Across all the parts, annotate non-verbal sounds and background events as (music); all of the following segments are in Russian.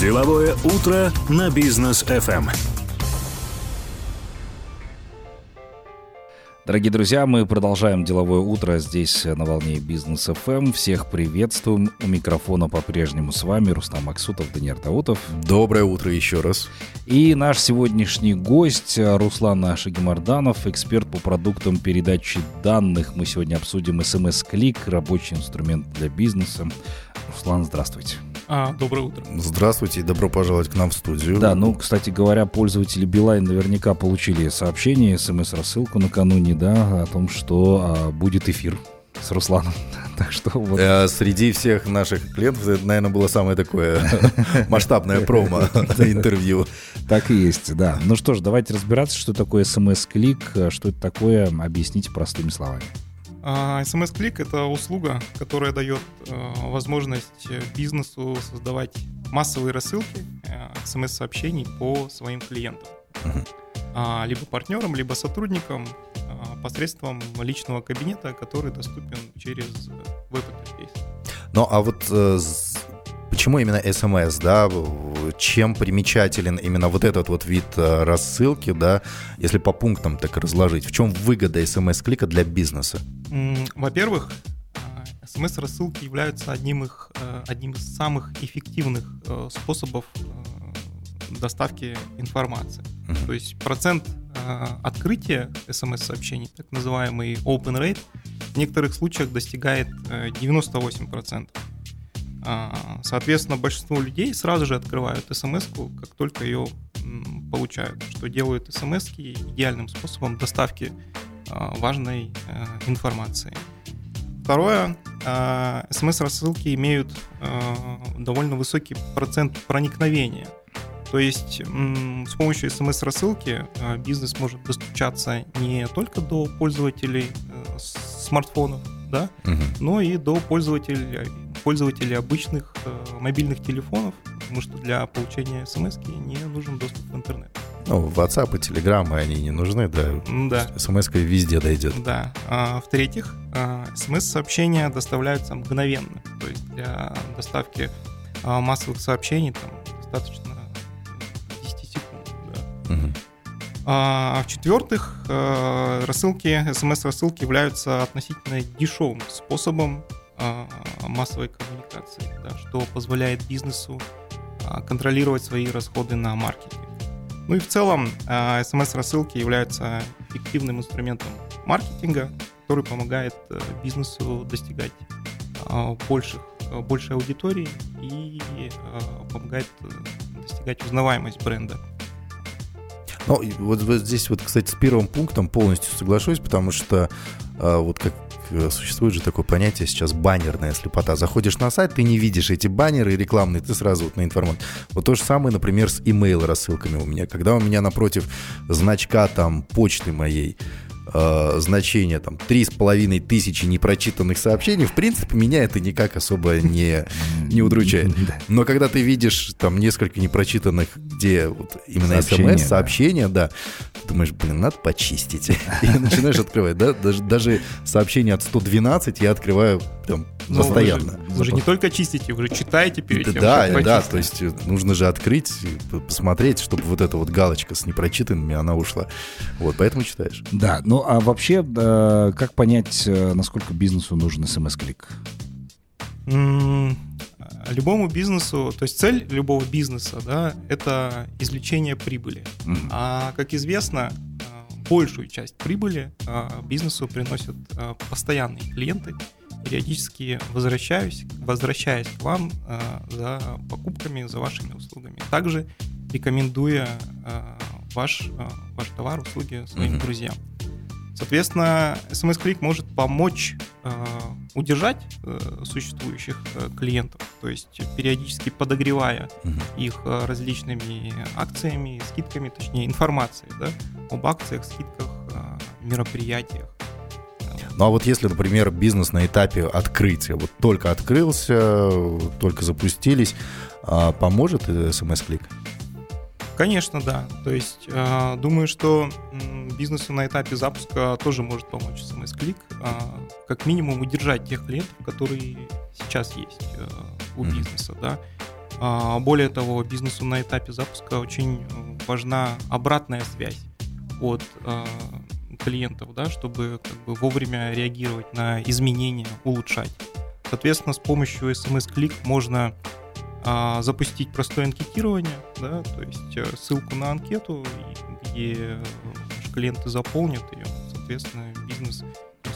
Деловое утро на бизнес FM. Дорогие друзья, мы продолжаем деловое утро здесь на волне Бизнес ФМ. Всех приветствуем. У микрофона по-прежнему с вами Рустам Максутов, Даниил Даутов. Доброе утро еще раз. И наш сегодняшний гость Руслан Шагимарданов, эксперт по продуктам передачи данных. Мы сегодня обсудим SMS-клик, рабочий инструмент для бизнеса. Руслан, здравствуйте. А, доброе утро. Здравствуйте и добро пожаловать к нам в студию. Да, ну, кстати говоря, пользователи Билайн наверняка получили сообщение, смс-рассылку накануне, да, о том, что а, будет эфир с Русланом. (laughs) Так что вот. А, среди всех наших клиентов это, наверное, было самое такое (laughs) масштабное промо (laughs) интервью. Так и есть, да. Ну что ж, давайте разбираться, что такое смс-клик, что это такое, объясните простыми словами. SMS-клик а, — это услуга, которая дает э, возможность бизнесу создавать массовые рассылки SMS-сообщений э, по своим клиентам. Uh-huh. Либо партнерам, либо сотрудникам а, посредством личного кабинета, который доступен через веб-интерфейс. Ну а вот э, Почему именно SMS, да? Чем примечателен именно вот этот вот вид э, рассылки, да? Если по пунктам так разложить, в чем выгода SMS-клика для бизнеса? Во-первых, SMS-рассылки являются одним, их, э, одним из самых эффективных э, способов доставки информации. Uh-huh. То есть процент открытия смс-сообщений, так называемый open rate, в некоторых случаях достигает 98%. А, соответственно, большинство людей сразу же открывают смс как только ее получают, что делают смс идеальным способом доставки а, важной э, информации. Второе, а, смс-рассылки имеют довольно высокий процент проникновения. То есть с помощью смс-рассылки бизнес может достучаться не только до пользователей э, смартфонов, да, угу. но и до пользователей пользователей обычных э, мобильных телефонов, потому что для получения смс не нужен доступ в интернет. Ну, WhatsApp и Telegram, они не нужны, да. Да. смс везде дойдет. Да. А, в-третьих, а, смс-сообщения доставляются мгновенно. То есть для доставки а, массовых сообщений там достаточно 10 секунд. Да. Угу. А в-четвертых, а, рассылки, смс-рассылки являются относительно дешевым способом а, массовой коммуникации, да, что позволяет бизнесу а, контролировать свои расходы на маркетинг. Ну и в целом а, смс-рассылки являются эффективным инструментом маркетинга, который помогает э, бизнесу достигать больших, большей аудитории и помогает э, достигать узнаваемость бренда. Ну, вот, вот здесь вот, кстати, с первым пунктом полностью соглашусь, потому что вот как существует же такое понятие сейчас баннерная слепота. Заходишь на сайт, ты не видишь эти баннеры рекламные, ты сразу вот на информацию. Вот то же самое, например, с email рассылками у меня. Когда у меня напротив значка там почты моей э, значение там три с половиной тысячи непрочитанных сообщений, в принципе, меня это никак особо не, (laughs) не удручает. Но когда ты видишь там несколько непрочитанных, где вот именно смс, сообщения, да, думаешь, блин, надо почистить. (laughs) И начинаешь открывать, да, даже, даже сообщение от 112 я открываю там Но постоянно. Вы же, вы же не только чистите, вы же читаете перед тем, Да, да, то есть э, нужно же открыть, посмотреть, чтобы вот эта вот галочка с непрочитанными, она ушла. Вот, поэтому читаешь. Да, ну а вообще, э, как понять, э, насколько бизнесу нужен смс-клик? Любому бизнесу, то есть цель любого бизнеса, да, это извлечение прибыли. А как известно, большую часть прибыли бизнесу приносят постоянные клиенты, периодически возвращаюсь, возвращаясь к вам э, за покупками, за вашими услугами. Также рекомендуя э, ваш, э, ваш товар, услуги своим mm-hmm. друзьям. Соответственно, смс-клик может помочь э, удержать э, существующих э, клиентов, то есть периодически подогревая их э, различными акциями, скидками, точнее информацией да, об акциях, скидках, э, мероприятиях. Ну а вот если, например, бизнес на этапе открытия, вот только открылся, только запустились, а, поможет смс-клик? Конечно, да. То есть э, думаю, что бизнесу на этапе запуска тоже может помочь смс-клик, а, как минимум удержать тех клиентов, которые сейчас есть э, у mm-hmm. бизнеса, да. А, более того, бизнесу на этапе запуска очень важна обратная связь от а, клиентов, да, чтобы как бы вовремя реагировать на изменения, улучшать. Соответственно, с помощью SMS-клик можно а, запустить простое анкетирование, да, то есть э, ссылку на анкету, где клиенты заполнят ее, соответственно, бизнес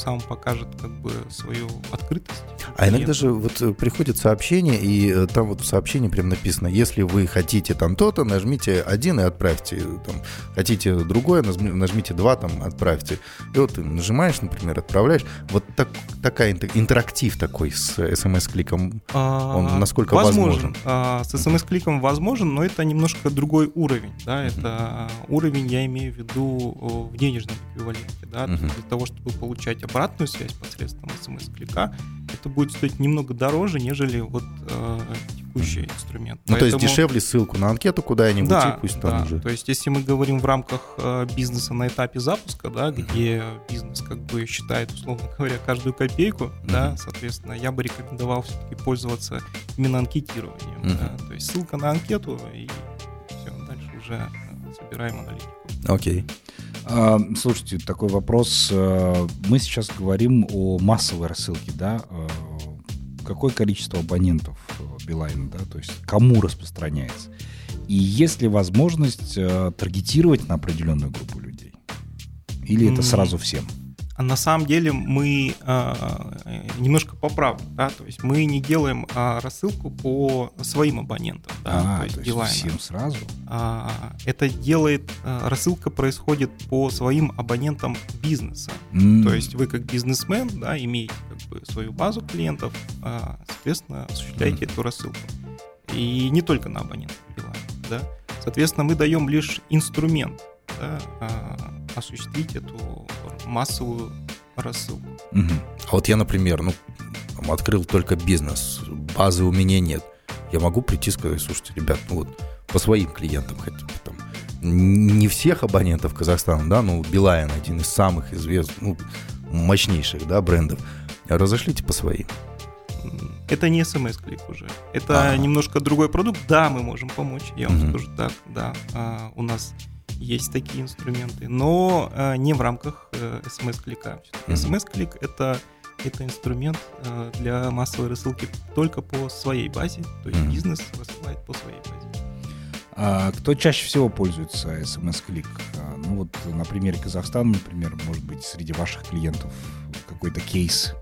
самым покажет как бы свою открытость. А иногда же вот э, приходит сообщение, и э, там вот в сообщении прям написано, если вы хотите там то-то, нажмите один и отправьте. Там, хотите другое, нажмите два, там, отправьте. И вот ты нажимаешь, например, отправляешь. Вот так, такая интерактив такой с смс-кликом, а, он насколько возможен? возможен? А, с смс-кликом возможен, но это немножко другой уровень. Да? Это уровень, я имею в виду в денежном эквиваленте. Да? Uh-huh. Для того, чтобы получать обратную связь посредством смс-клика, это будет стоить немного дороже, нежели вот э, текущий инструмент. Ну, Поэтому... то есть дешевле ссылку на анкету куда-нибудь, да, и пусть да. там же. То есть если мы говорим в рамках э, бизнеса на этапе запуска, да, где бизнес как бы считает, условно говоря, каждую копейку, uh-huh. да, соответственно, я бы рекомендовал все-таки пользоваться именно анкетированием. Uh-huh. Да, то есть ссылка на анкету и все, дальше уже э, собираем аналитику. Окей. Okay. А, слушайте, такой вопрос. А, мы сейчас говорим о массовой рассылке, да? А, какое количество абонентов Билайн, да? То есть кому распространяется? И есть ли возможность таргетировать на определенную группу людей? Или это сразу всем? А на самом деле мы э, немножко поправим, да, то есть мы не делаем э, рассылку по своим абонентам, да, а, то есть, то есть всем сразу. А, это делает э, рассылка происходит по своим абонентам бизнеса, mm. то есть вы как бизнесмен, да, имеете как бы свою базу клиентов, э, соответственно осуществляете mm. эту рассылку и не только на абонентов Билайн, да, соответственно мы даем лишь инструмент да, осуществить эту массовую рассылку. Угу. А вот я, например, ну, открыл только бизнес, базы у меня нет. Я могу прийти и сказать, слушайте, ребят, ну вот по своим клиентам, хотя бы там, не всех абонентов Казахстана, да, ну, Билайн один из самых известных, ну, мощнейших, да, брендов. Разошлите по своим. Это не смс-клик уже. Это А-а-а. немножко другой продукт. Да, мы можем помочь. Я вам угу. скажу так, да. А, у нас есть такие инструменты, но э, не в рамках э, смс-клика. Mm-hmm. смс-клик это это инструмент э, для массовой рассылки только по своей базе, то есть mm-hmm. бизнес рассылает по своей базе. А кто чаще всего пользуется смс-клик? А, ну вот на примере Казахстана, например, может быть среди ваших клиентов какой-то кейс.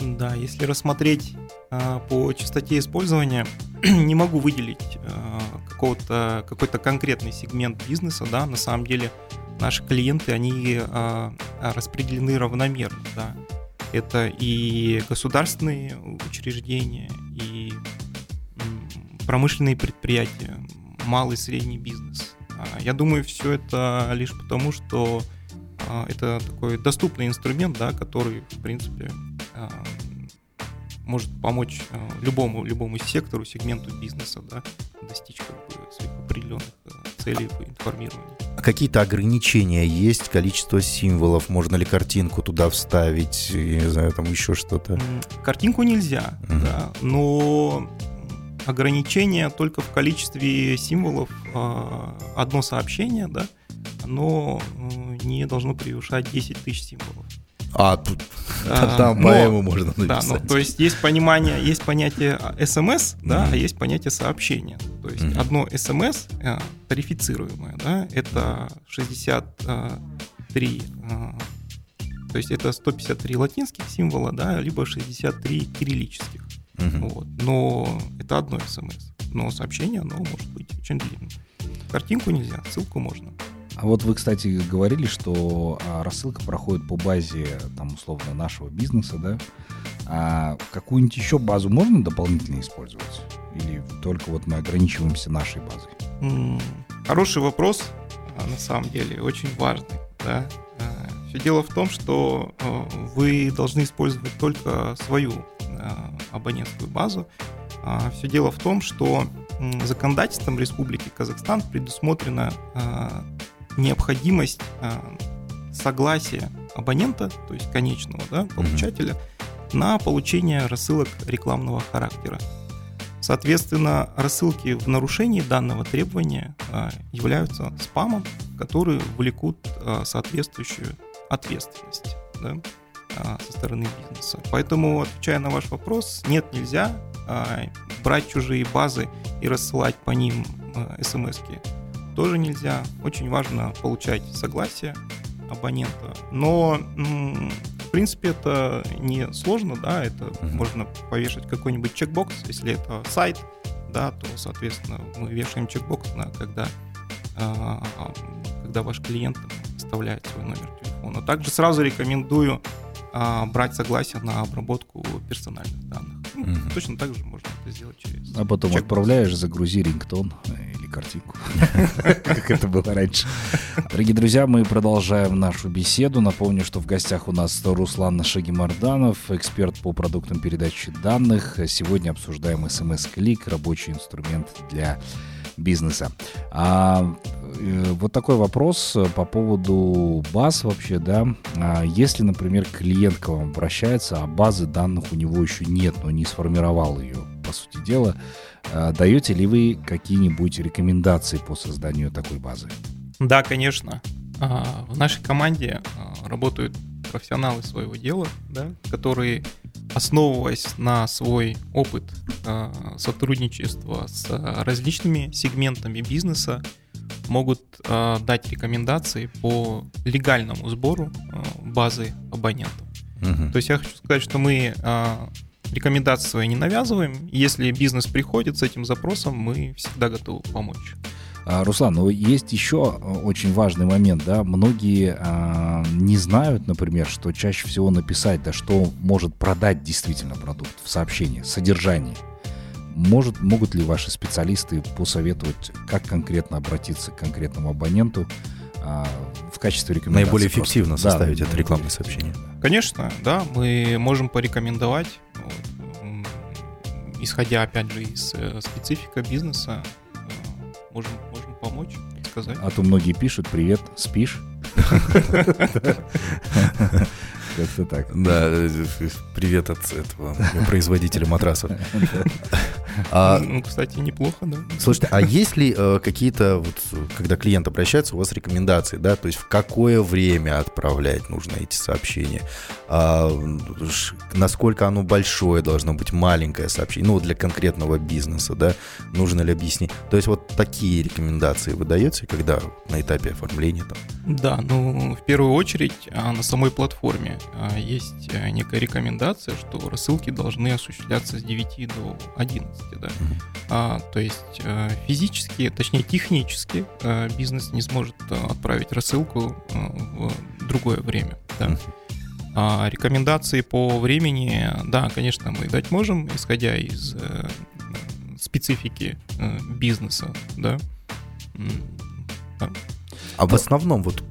Да, если рассмотреть а, по частоте использования, (clears throat) не могу выделить а, какого-то, какой-то конкретный сегмент бизнеса, да, на самом деле наши клиенты, они а, распределены равномерно, да. Это и государственные учреждения, и промышленные предприятия, малый и средний бизнес. Я думаю, все это лишь потому, что это такой доступный инструмент, да, который, в принципе, может помочь э, любому, любому сектору, сегменту бизнеса да, достичь как бы, своих определенных э, целей по информированию. А какие-то ограничения есть? Количество символов? Можно ли картинку туда вставить? Я не знаю, там еще что-то? Картинку нельзя, угу. да, но ограничение только в количестве символов. А, одно сообщение, да, оно э, не должно превышать 10 тысяч символов. А, тут а, там но, поэму можно написать. Да, ну, то есть есть понимание, есть понятие смс, mm-hmm. да, а есть понятие сообщения. То есть mm-hmm. одно смс э, тарифицируемое, да, это 63, э, то есть это 153 латинских символа, да, либо 63 кириллических. Mm-hmm. Вот. Но это одно смс. Но сообщение, оно может быть очень длинным. Картинку нельзя, ссылку можно. А вот вы, кстати, говорили, что а, рассылка проходит по базе, там, условно, нашего бизнеса, да? А какую-нибудь еще базу можно дополнительно использовать? Или только вот мы ограничиваемся нашей базой? Хороший вопрос, а, на самом деле, очень важный, да? А, Все дело в том, что вы должны использовать только свою абонентскую базу. Все дело в том, что законодательством Республики Казахстан предусмотрено необходимость э, согласия абонента, то есть конечного да, получателя, mm-hmm. на получение рассылок рекламного характера. Соответственно, рассылки в нарушении данного требования а, являются спамом, которые влекут а, соответствующую ответственность да, со стороны бизнеса. Поэтому, отвечая на ваш вопрос, нет, нельзя брать чужие базы и рассылать по ним смс. Тоже нельзя. Очень важно получать согласие абонента. Но в принципе это не сложно, да, это uh-huh. можно повешать какой-нибудь чекбокс, если это сайт, да, то, соответственно, мы вешаем чекбокс, на, когда, а, когда ваш клиент вставляет свой номер телефона. Также сразу рекомендую а, брать согласие на обработку персональных данных. Угу. (laughs) Точно так же можно это сделать через. А потом чек отправляешь, загрузи рингтон или картинку, (laughs) как это было раньше. Дорогие друзья, мы продолжаем нашу беседу. Напомню, что в гостях у нас Руслан Шагимарданов, эксперт по продуктам передачи данных. Сегодня обсуждаем смс-клик, рабочий инструмент для бизнеса. А э, вот такой вопрос по поводу баз вообще, да. А если, например, клиент к вам обращается, а базы данных у него еще нет, но не сформировал ее, по сути дела, а даете ли вы какие-нибудь рекомендации по созданию такой базы? Да, конечно. А, в нашей команде работают профессионалы своего дела, да, которые основываясь на свой опыт э, сотрудничества с различными сегментами бизнеса, могут э, дать рекомендации по легальному сбору э, базы абонентов. Угу. То есть я хочу сказать, что мы рекомендации свои не навязываем. Если бизнес приходит с этим запросом, мы всегда готовы помочь. А, Руслан, ну есть еще э, очень важный момент, да, многие а, не знают, например, что чаще всего написать, да, что может продать действительно продукт в сообщении, содержании. Может, могут ли ваши специалисты посоветовать, как конкретно обратиться к конкретному абоненту а, в качестве рекомендации? Наиболее эффективно просто. составить да, это рекламное сообщение. Конечно, да, мы можем порекомендовать, исходя, опять же, из э, специфика бизнеса, можем, можем помочь, сказать. А то многие пишут, привет, спишь? (laughs) Как-то так. Да, привет от этого производителя матрасов. А, ну, кстати, неплохо, да. Слушайте, а есть ли э, какие-то, вот, когда клиент обращается, у вас рекомендации, да, то есть в какое время отправлять нужно эти сообщения, а, насколько оно большое должно быть, маленькое сообщение, ну, для конкретного бизнеса, да, нужно ли объяснить. То есть вот такие рекомендации вы даете, когда на этапе оформления там? Да, ну, в первую очередь а, на самой платформе а, есть э, некая рекомендация, что рассылки должны осуществляться с 9 до 11, да. А, то есть э, физически, точнее технически э, бизнес не сможет отправить рассылку в другое время, да. А рекомендации по времени, да, конечно, мы дать можем, исходя из специфики бизнеса, да. А в основном вот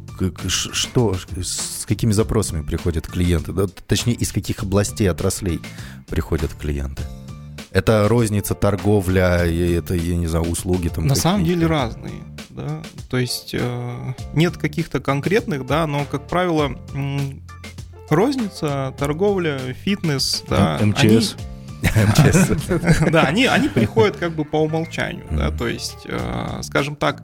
что, с какими запросами приходят клиенты, да? точнее, из каких областей, отраслей приходят клиенты? Это розница, торговля, это, я не знаю, услуги там. На самом деле разные, да. То есть э, нет каких-то конкретных, да, но, как правило, розница, торговля, фитнес, да. (laughs) МЧС. Да, они, они приходят как бы по умолчанию, да, то есть, э, скажем так,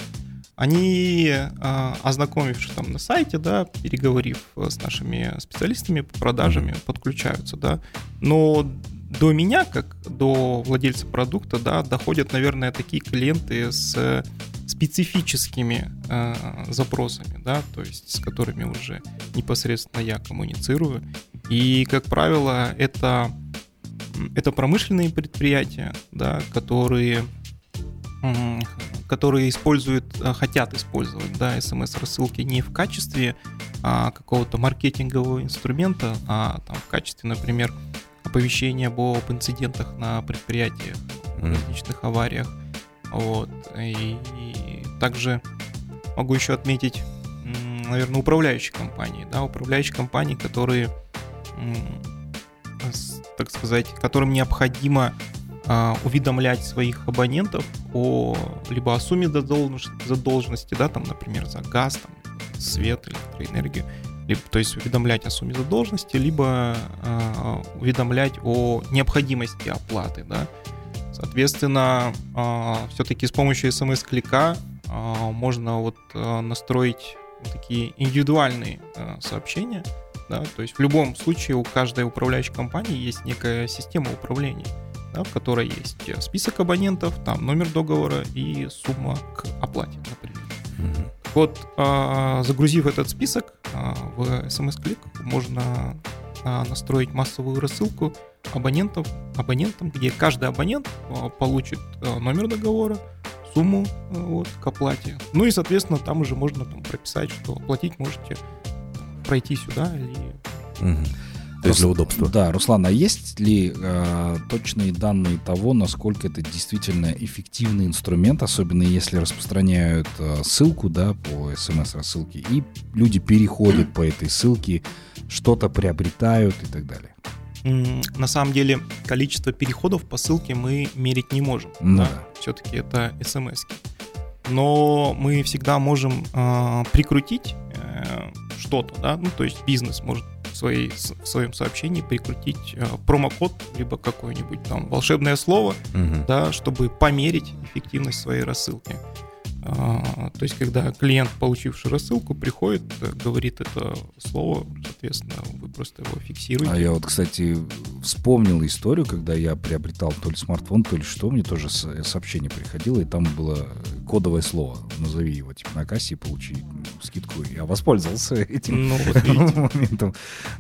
они, а, ознакомившись там на сайте, да, переговорив с нашими специалистами по продажами, подключаются, да. Но до меня, как до владельца продукта, да, доходят, наверное, такие клиенты с специфическими э, запросами, да, то есть с которыми уже непосредственно я коммуницирую. И, как правило, это, это промышленные предприятия, да, которые которые используют, э, хотят использовать да, смс-рассылки не в качестве а, какого-то маркетингового инструмента, а там, в качестве, например, оповещения об инцидентах на предприятиях, mm. различных авариях. Вот. И, и также могу еще отметить, наверное, управляющие компании, да, управляющие компании, которые, так сказать, которым необходимо уведомлять своих абонентов о либо о сумме задолженности, да, там, например, за газ, там, свет, электроэнергию, либо, то есть уведомлять о сумме задолженности, либо э, уведомлять о необходимости оплаты, да. Соответственно, все-таки с помощью смс-клика можно вот настроить такие индивидуальные сообщения, да, то есть в любом случае у каждой управляющей компании есть некая система управления, да, в которой есть список абонентов, там номер договора и сумма к оплате, например. Mm-hmm. Вот, загрузив этот список в SMS-клик, можно настроить массовую рассылку абонентов, абонентам, где каждый абонент получит номер договора, сумму вот, к оплате. Ну и, соответственно, там уже можно там, прописать, что оплатить можете пройти сюда или... Угу. То есть для удобства. Да, Руслан, а есть ли э, точные данные того, насколько это действительно эффективный инструмент, особенно если распространяют э, ссылку, да, по смс-рассылке, и люди переходят по этой ссылке, что-то приобретают и так далее? На самом деле количество переходов по ссылке мы мерить не можем. Ну, да. Все-таки это смс. Но мы всегда можем э, прикрутить э, что-то, да, ну то есть бизнес может в, своей, в своем сообщении прикрутить э, промокод, либо какое-нибудь там волшебное слово, угу. да, чтобы померить эффективность своей рассылки. А, то есть, когда клиент, получивший рассылку, приходит, э, говорит это слово, соответственно, вы просто его фиксируете. А я вот, кстати, вспомнил историю, когда я приобретал то ли смартфон, то ли что, мне тоже сообщение приходило, и там было кодовое слово. Назови его типа на кассе получи скидку. Я воспользовался этим ну, вот (laughs) моментом.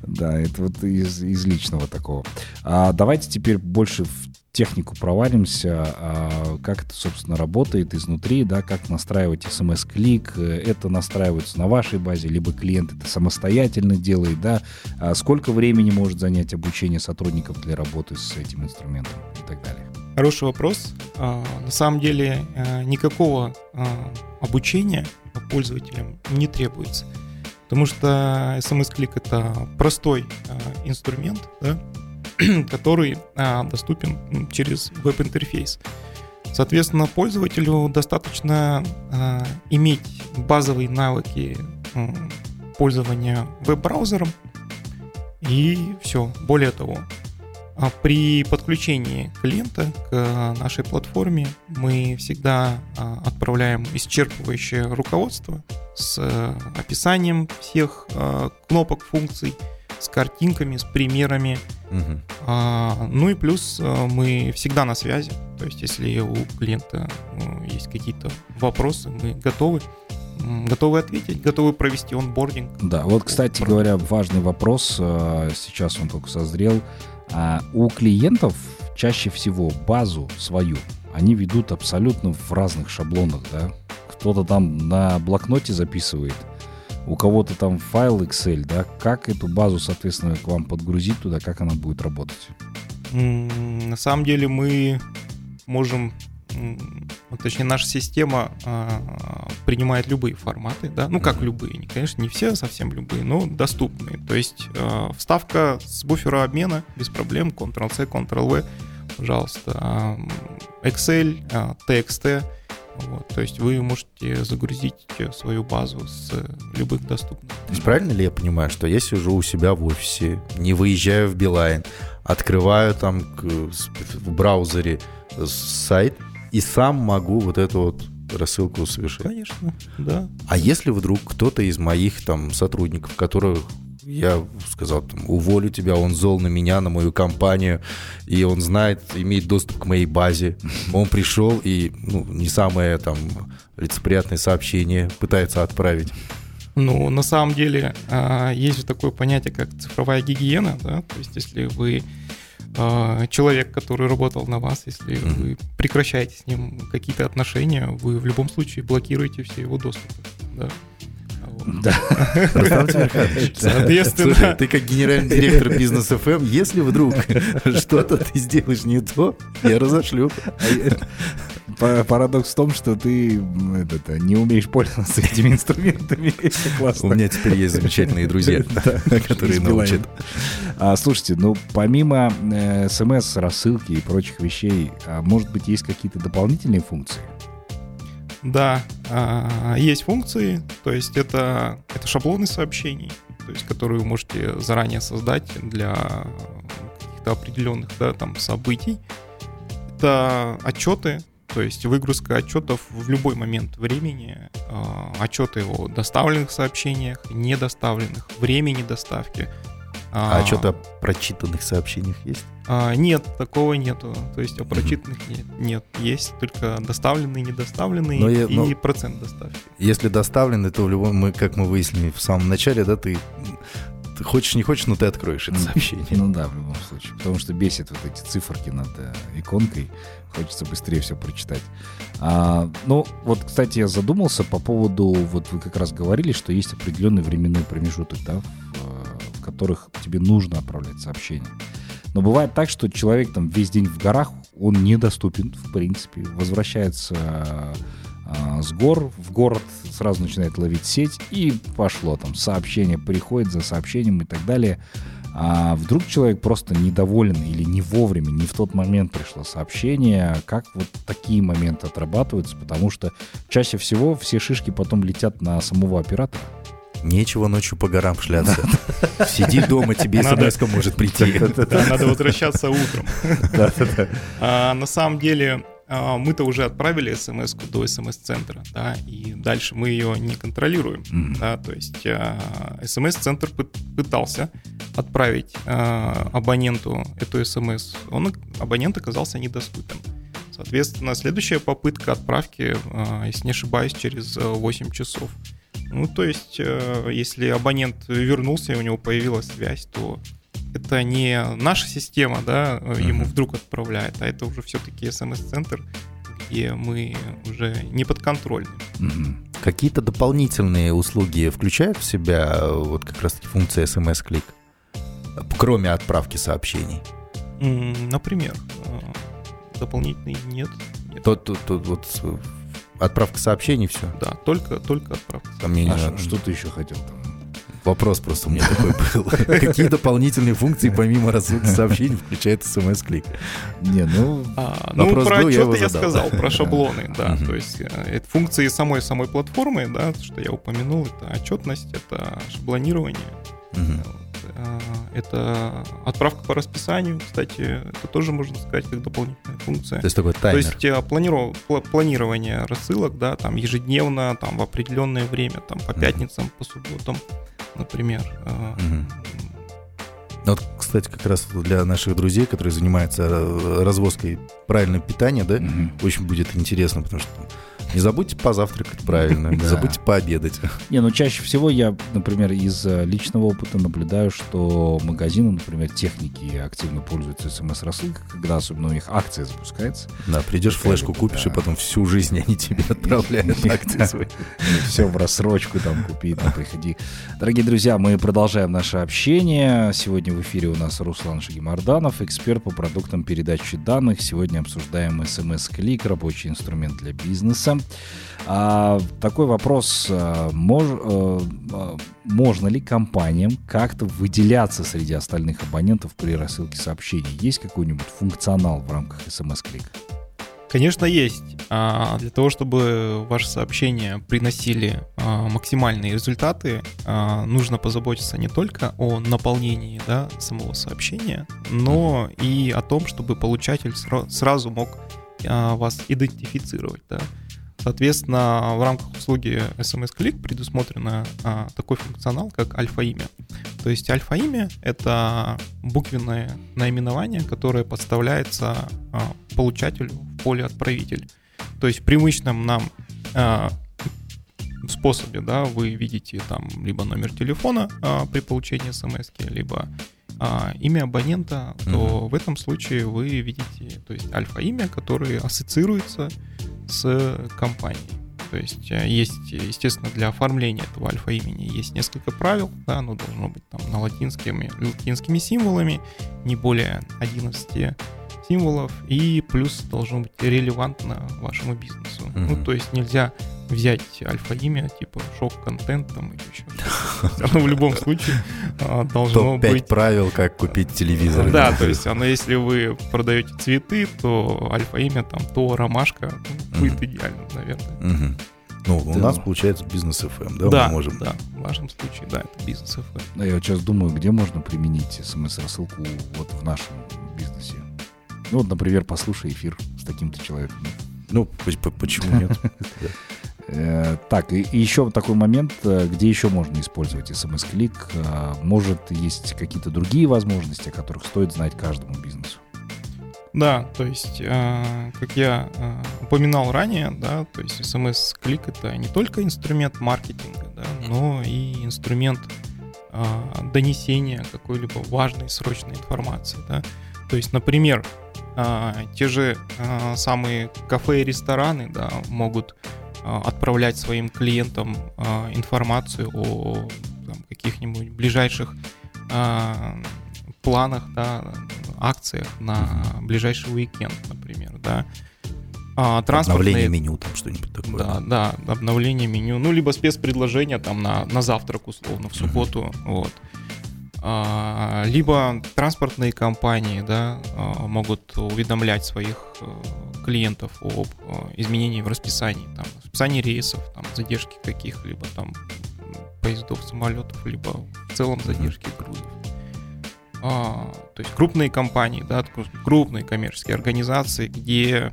Да, это вот из, из личного такого. А давайте теперь больше в технику провалимся, а как это, собственно, работает изнутри, да, как настраивать смс-клик, это настраивается на вашей базе, либо клиент это самостоятельно делает, да, а сколько времени может занять обучение сотрудников для работы с этим инструментом и так далее. Хороший вопрос. А, на самом деле а, никакого обучения пользователям не требуется, потому что смс-клик это простой инструмент, да, (clears throat) который а, доступен через веб-интерфейс. Соответственно, пользователю достаточно а, иметь базовые навыки а, пользования веб-браузером, и все. Более того, а при подключении клиента к нашей платформе мы всегда а, отправляем исчерпывающее руководство с описанием всех а, кнопок, функций, с картинками, с примерами. Угу. А, ну и плюс а, мы всегда на связи. То есть, если у клиента ну, есть какие-то вопросы, мы готовы готовы ответить, готовы провести онбординг. Да, вот, кстати говоря, важный вопрос, а, сейчас он только созрел. У клиентов чаще всего базу свою они ведут абсолютно в разных шаблонах, да. Кто-то там на блокноте записывает, у кого-то там файл Excel, да, как эту базу, соответственно, к вам подгрузить туда, как она будет работать? На самом деле мы можем, точнее, наша система а, принимает любые форматы, да, ну как любые, конечно, не все совсем любые, но доступные. То есть а, вставка с буфера обмена без проблем, Ctrl-C, Ctrl-V, пожалуйста, Excel, TXT, вот, то есть вы можете загрузить свою базу с любых доступных. То есть правильно ли я понимаю, что я сижу у себя в офисе, не выезжаю в Билайн, открываю там в браузере сайт и сам могу вот эту вот рассылку совершить? Конечно, да. А если вдруг кто-то из моих там сотрудников, которых я сказал, там, уволю тебя, он зол на меня, на мою компанию, и он знает, имеет доступ к моей базе. (laughs) Он пришел и ну, не самое там лицеприятное сообщение пытается отправить. Ну, на самом деле, а, есть же такое понятие, как цифровая гигиена, да, то есть если вы а, человек, который работал на вас, если mm-hmm. вы прекращаете с ним какие-то отношения, вы в любом случае блокируете все его доступы, да. Да. Соответственно... ты как генеральный директор бизнес FM, если вдруг что-то ты сделаешь не то, я разошлю. Парадокс в том, что ты это, не умеешь пользоваться этими инструментами. (laughs) Классно. У меня теперь есть замечательные друзья, (laughs) (laughs) которые научат. А, слушайте, ну помимо э, смс, рассылки и прочих вещей, а, может быть, есть какие-то дополнительные функции? Да, а, есть функции, то есть это, это шаблоны сообщений, то есть которые вы можете заранее создать для каких-то определенных да, там, событий. это отчеты, то есть выгрузка отчетов в любой момент времени, отчеты о доставленных сообщениях, недоставленных, времени доставки. А, а отчеты о прочитанных сообщениях есть? А, нет, такого нету. То есть о прочитанных нет, нет. Есть только доставленные, недоставленные но я, и но процент доставки. Если доставлены, то в любом, мы, как мы выяснили в самом начале, да, ты ты хочешь, не хочешь, но ты откроешь это сообщение. Ну да, в любом случае. Потому что бесит вот эти циферки над э, иконкой. Хочется быстрее все прочитать. А, ну, вот, кстати, я задумался по поводу, вот вы как раз говорили, что есть определенный временной промежуток, да, в, э, в которых тебе нужно отправлять сообщение. Но бывает так, что человек там весь день в горах, он недоступен, в принципе, возвращается а, с гор в город, сразу начинает ловить сеть, и пошло там сообщение, приходит за сообщением и так далее. А вдруг человек просто недоволен или не вовремя, не в тот момент пришло сообщение, как вот такие моменты отрабатываются, потому что чаще всего все шишки потом летят на самого оператора. Нечего ночью по горам шляться. (laughs) Сиди дома, тебе смс может прийти. (laughs) Надо возвращаться утром. А, на самом деле, мы-то уже отправили смс до смс-центра, да, и дальше мы ее не контролируем, mm-hmm. да, то есть а, смс-центр пытался отправить а, абоненту эту смс, он, абонент оказался недоступен. Соответственно, следующая попытка отправки, если не ошибаюсь, через 8 часов. Ну, то есть, если абонент вернулся и у него появилась связь, то это не наша система, да, uh-huh. ему вдруг отправляет, а это уже все-таки смс-центр, где мы уже не подконтрольны. Uh-huh. Какие-то дополнительные услуги включают в себя вот как раз-таки функция смс-клик, кроме отправки сообщений? Например, э, дополнительные нет. нет. Тот, тот, тот, вот отправка сообщений, все? Да, только, только отправка. Там а что ты еще хотел там? Вопрос просто у меня такой был. (laughs) Какие дополнительные функции помимо рассылки сообщений включает смс-клик? Не, ну... А, ну, про отчеты я сказал, про шаблоны, да. То есть э, функции самой самой платформы, да, что я упомянул, это отчетность, это шаблонирование. Э, это отправка по расписанию, кстати, это тоже можно сказать как дополнительная функция. То есть такой таймер. То есть э, планиров... планирование рассылок, да, там ежедневно, там в определенное время, там по пятницам, по субботам например. Угу. Вот, кстати, как раз для наших друзей, которые занимаются э, развозкой правильного питания, да, угу. очень будет интересно, потому что не забудьте позавтракать правильно, не (laughs) забудьте пообедать. Не, ну чаще всего я, например, из э, личного опыта наблюдаю, что магазины, например, техники активно пользуются смс-рассылкой, когда особенно у них акция запускается. Да, придешь флешку купишь, и потом всю жизнь они тебе (laughs) отправляют акции свои. Все в рассрочку там купи, там приходи. Дорогие друзья, мы продолжаем наше общение. Сегодня в эфире у нас Руслан Шагимарданов, эксперт по продуктам передачи данных. Сегодня обсуждаем смс-клик, рабочий инструмент для бизнеса. А, такой вопрос. А, мож, а, а, можно ли компаниям как-то выделяться среди остальных абонентов при рассылке сообщений? Есть какой-нибудь функционал в рамках смс-клик? Конечно, есть. А, для того, чтобы ваши сообщения приносили а, максимальные результаты, а, нужно позаботиться не только о наполнении да, самого сообщения, но и о том, чтобы получатель сразу мог вас идентифицировать. Да. Соответственно, в рамках услуги SMS Click предусмотрено а, такой функционал, как альфа-имя. То есть альфа-имя — это буквенное наименование, которое подставляется а, получателю в поле отправитель. То есть в привычном нам а, способе, да, вы видите там либо номер телефона а, при получении смс, либо а, имя абонента, то mm-hmm. в этом случае вы видите, то есть альфа-имя, которое ассоциируется с компанией. То есть э, есть, естественно, для оформления этого альфа-имени есть несколько правил, да, оно должно быть там на латинскими, латинскими символами, не более 11 символов, и плюс должно быть релевантно вашему бизнесу. Mm-hmm. Ну, то есть нельзя взять альфа-имя, типа шок-контент там или еще (laughs) Оно в любом случае а, должно быть... Топ-5 правил, как купить телевизор. Да, то есть оно, если вы продаете цветы, то альфа-имя там то ромашка будет идеальным, наверное. Ну, у нас получается бизнес FM, да, да, мы можем. Да, в вашем случае, да, это бизнес FM. Да, я вот сейчас думаю, где можно применить смс-рассылку вот в нашем бизнесе. Ну вот, например, послушай эфир с таким-то человеком. Ну, почему (laughs) нет? Э, так, и еще такой момент, э, где еще можно использовать смс-клик. Э, может, есть какие-то другие возможности, о которых стоит знать каждому бизнесу? Да, то есть, как я упоминал ранее, да, то есть смс-клик это не только инструмент маркетинга, да, но и инструмент донесения какой-либо важной срочной информации, да. То есть, например, те же самые кафе и рестораны, да, могут а, отправлять своим клиентам а, информацию о там, каких-нибудь ближайших а, планах, да, акциях на ближайший уикенд, например, да. А, Обновление меню, там что-нибудь такое. Да, да, обновление меню. Ну, либо спецпредложение там на, на завтрак, условно, в субботу. Uh-huh. Вот. А, либо транспортные компании да, а, могут уведомлять своих э, клиентов об э, изменении в расписании, там, расписании рейсов, там, задержки каких-либо там поездов, самолетов, либо в целом задержки грузов. А, то есть крупные компании, да, крупные коммерческие организации, где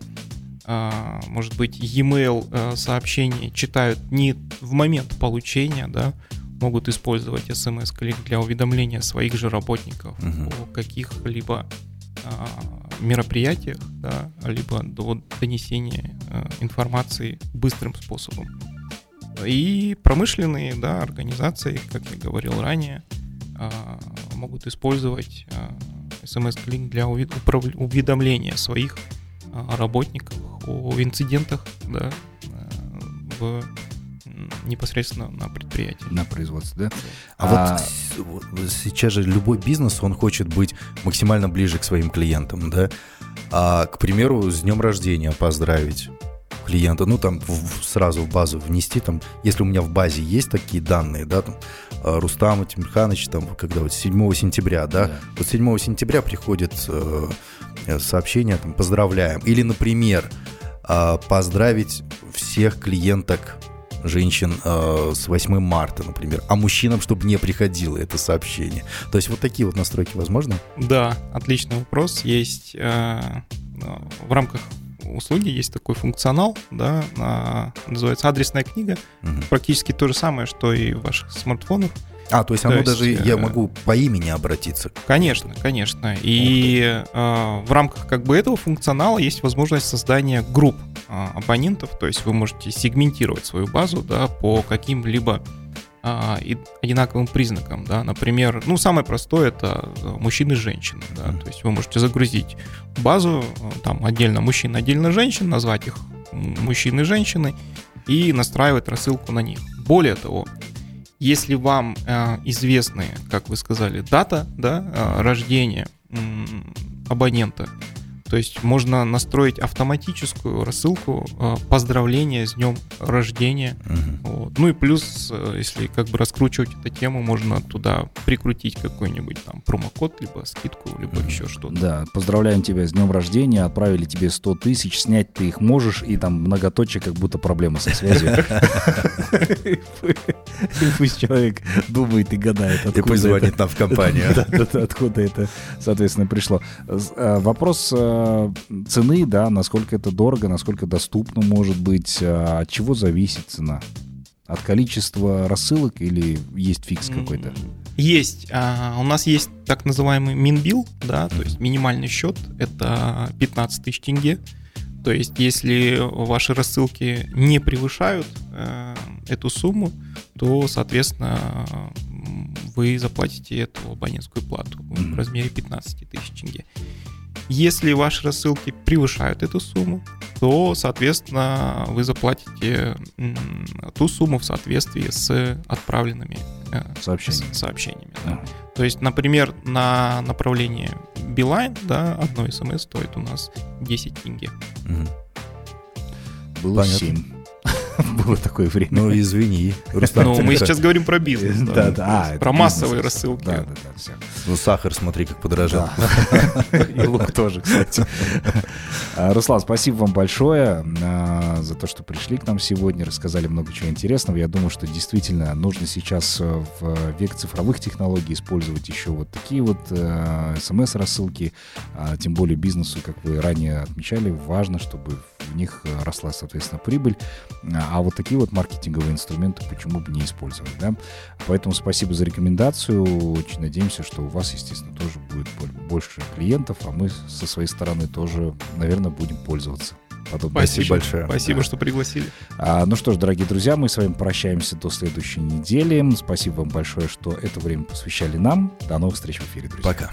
а, может быть, e-mail э, сообщения читают не в момент получения, да, могут использовать смс-клик для уведомления своих же работников угу. о каких-либо а, мероприятиях, да, либо до донесения а, информации быстрым способом. И промышленные да, организации, как я говорил ранее, могут использовать а, смс-клик для уведомления своих а, работников о инцидентах да, а, в непосредственно на предприятии. На производстве, да? А, а вот сейчас же любой бизнес, он хочет быть максимально ближе к своим клиентам, да? А, к примеру, с днем рождения поздравить клиента, ну там в, сразу в базу внести, там, если у меня в базе есть такие данные, да, там, а, Рустам Тимирханович, там, когда вот 7 сентября, да, да. вот 7 сентября приходит э, сообщение, там, поздравляем, или, например, э, поздравить всех клиенток женщин э, с 8 марта, например, а мужчинам, чтобы не приходило это сообщение. То есть вот такие вот настройки возможно? Да, отличный вопрос. Есть э, в рамках услуги есть такой функционал, да, э, называется адресная книга. Угу. Практически то же самое, что и в ваших смартфонах. А, то есть то оно есть, даже, я э, могу по имени обратиться? Конечно, конечно. И э, в рамках как бы этого функционала есть возможность создания групп э, абонентов, то есть вы можете сегментировать свою базу, да, по каким-либо э, одинаковым признакам, да, например, ну, самое простое это э, мужчины и женщины, да, то есть вы можете загрузить базу, там, отдельно мужчин, отдельно женщин, назвать их мужчины и женщины и настраивать рассылку на них. Более того, если вам э, известны, как вы сказали, дата да, э, рождения э, абонента, то есть можно настроить автоматическую рассылку э, поздравления с днем рождения. Угу. Вот. Ну и плюс, э, если как бы раскручивать эту тему, можно туда прикрутить какой-нибудь там промокод, либо скидку, либо угу. еще что-то. Да, поздравляем тебя с днем рождения, отправили тебе 100 тысяч, снять ты их можешь, и там многоточие, как будто проблема со связью. (laughs) Пусть человек думает и гадает, откуда И пусть звонит нам в компанию. (laughs) Откуда это, соответственно, пришло. Э, вопрос Э, цены, да, насколько это дорого, насколько доступно может быть, а от чего зависит цена? От количества рассылок или есть фикс какой-то? Есть. А, у нас есть так называемый минбил, да, то есть минимальный счет, это 15 тысяч тенге. То есть, если ваши рассылки не превышают э, эту сумму, то, соответственно, вы заплатите эту абонентскую плату в размере 15 тысяч тенге. Если ваши рассылки превышают эту сумму, то, соответственно, вы заплатите ту сумму в соответствии с отправленными э, Сообщение. сообщениями. Да. То есть, например, на направление Билайн, да, одно смс стоит у нас 10 тенге. Угу. Было Понятно. 7. (laughs) Было такое время. Ну, извини. Ну, мы сейчас говорим про бизнес. Да, да. Про массовые рассылки. Да, да, да. Ну, сахар, смотри, как подорожал. (laughs) И лук тоже, кстати. А, Руслан, спасибо вам большое а, за то, что пришли к нам сегодня, рассказали много чего интересного. Я думаю, что действительно нужно сейчас э, в век цифровых технологий использовать еще вот такие вот э, смс-рассылки. А, Тем более бизнесу, как вы ранее отмечали, важно, чтобы в них росла, соответственно, прибыль. А вот такие вот маркетинговые инструменты почему бы не использовать, да? Поэтому спасибо за рекомендацию. Очень надеемся, что у вас, естественно, тоже будет бо- больше клиентов, а мы со своей стороны тоже, наверное, будем пользоваться. подобной Спасибо Спасибо большое. Спасибо, Да. что пригласили. А, ну что ж, дорогие друзья, мы с вами прощаемся до следующей недели. Спасибо вам большое, что это время посвящали нам. До новых встреч в эфире, друзья. Пока.